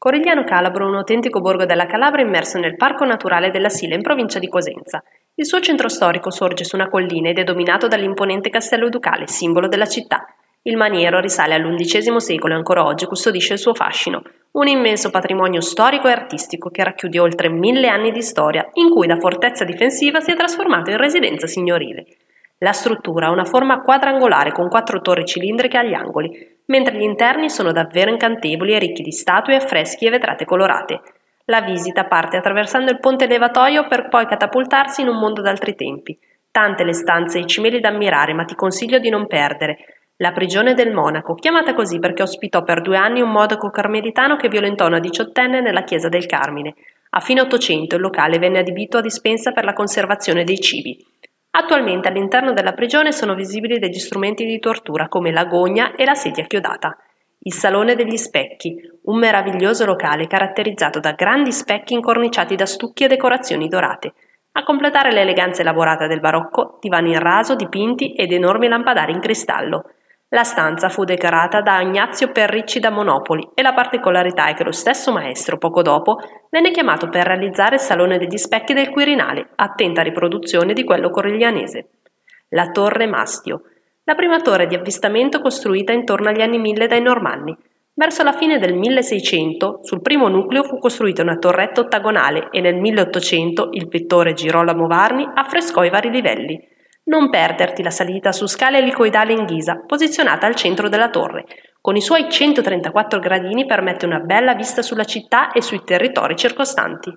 Corigliano Calabro è un autentico borgo della Calabria immerso nel Parco Naturale della Sila in provincia di Cosenza. Il suo centro storico sorge su una collina ed è dominato dall'imponente castello ducale, simbolo della città. Il maniero risale all'undicesimo secolo e ancora oggi custodisce il suo fascino, un immenso patrimonio storico e artistico che racchiude oltre mille anni di storia, in cui da fortezza difensiva si è trasformato in residenza signorile. La struttura ha una forma quadrangolare con quattro torri cilindriche agli angoli, mentre gli interni sono davvero incantevoli e ricchi di statue, affreschi e vetrate colorate. La visita parte attraversando il ponte levatoio per poi catapultarsi in un mondo d'altri tempi. Tante le stanze e i cimeli da ammirare, ma ti consiglio di non perdere. La prigione del Monaco, chiamata così perché ospitò per due anni un monaco carmelitano che violentò una diciottenne nella chiesa del Carmine. A fine Ottocento il locale venne adibito a dispensa per la conservazione dei cibi. Attualmente all'interno della prigione sono visibili degli strumenti di tortura come l'agonia e la sedia chiodata. Il Salone degli Specchi, un meraviglioso locale caratterizzato da grandi specchi incorniciati da stucchi e decorazioni dorate. A completare l'eleganza elaborata del barocco, divani in raso, dipinti ed enormi lampadari in cristallo. La stanza fu decorata da Ignazio Perricci da Monopoli e la particolarità è che lo stesso maestro, poco dopo, venne chiamato per realizzare il Salone degli Specchi del Quirinale, attenta riproduzione di quello coriglianese. La Torre Mastio, la prima torre di avvistamento costruita intorno agli anni 1000 dai Normanni. Verso la fine del 1600, sul primo nucleo fu costruita una torretta ottagonale e nel 1800 il pittore Girolamo Varni affrescò i vari livelli. Non perderti la salita su scale elicoidale in ghisa, posizionata al centro della torre. Con i suoi 134 gradini permette una bella vista sulla città e sui territori circostanti.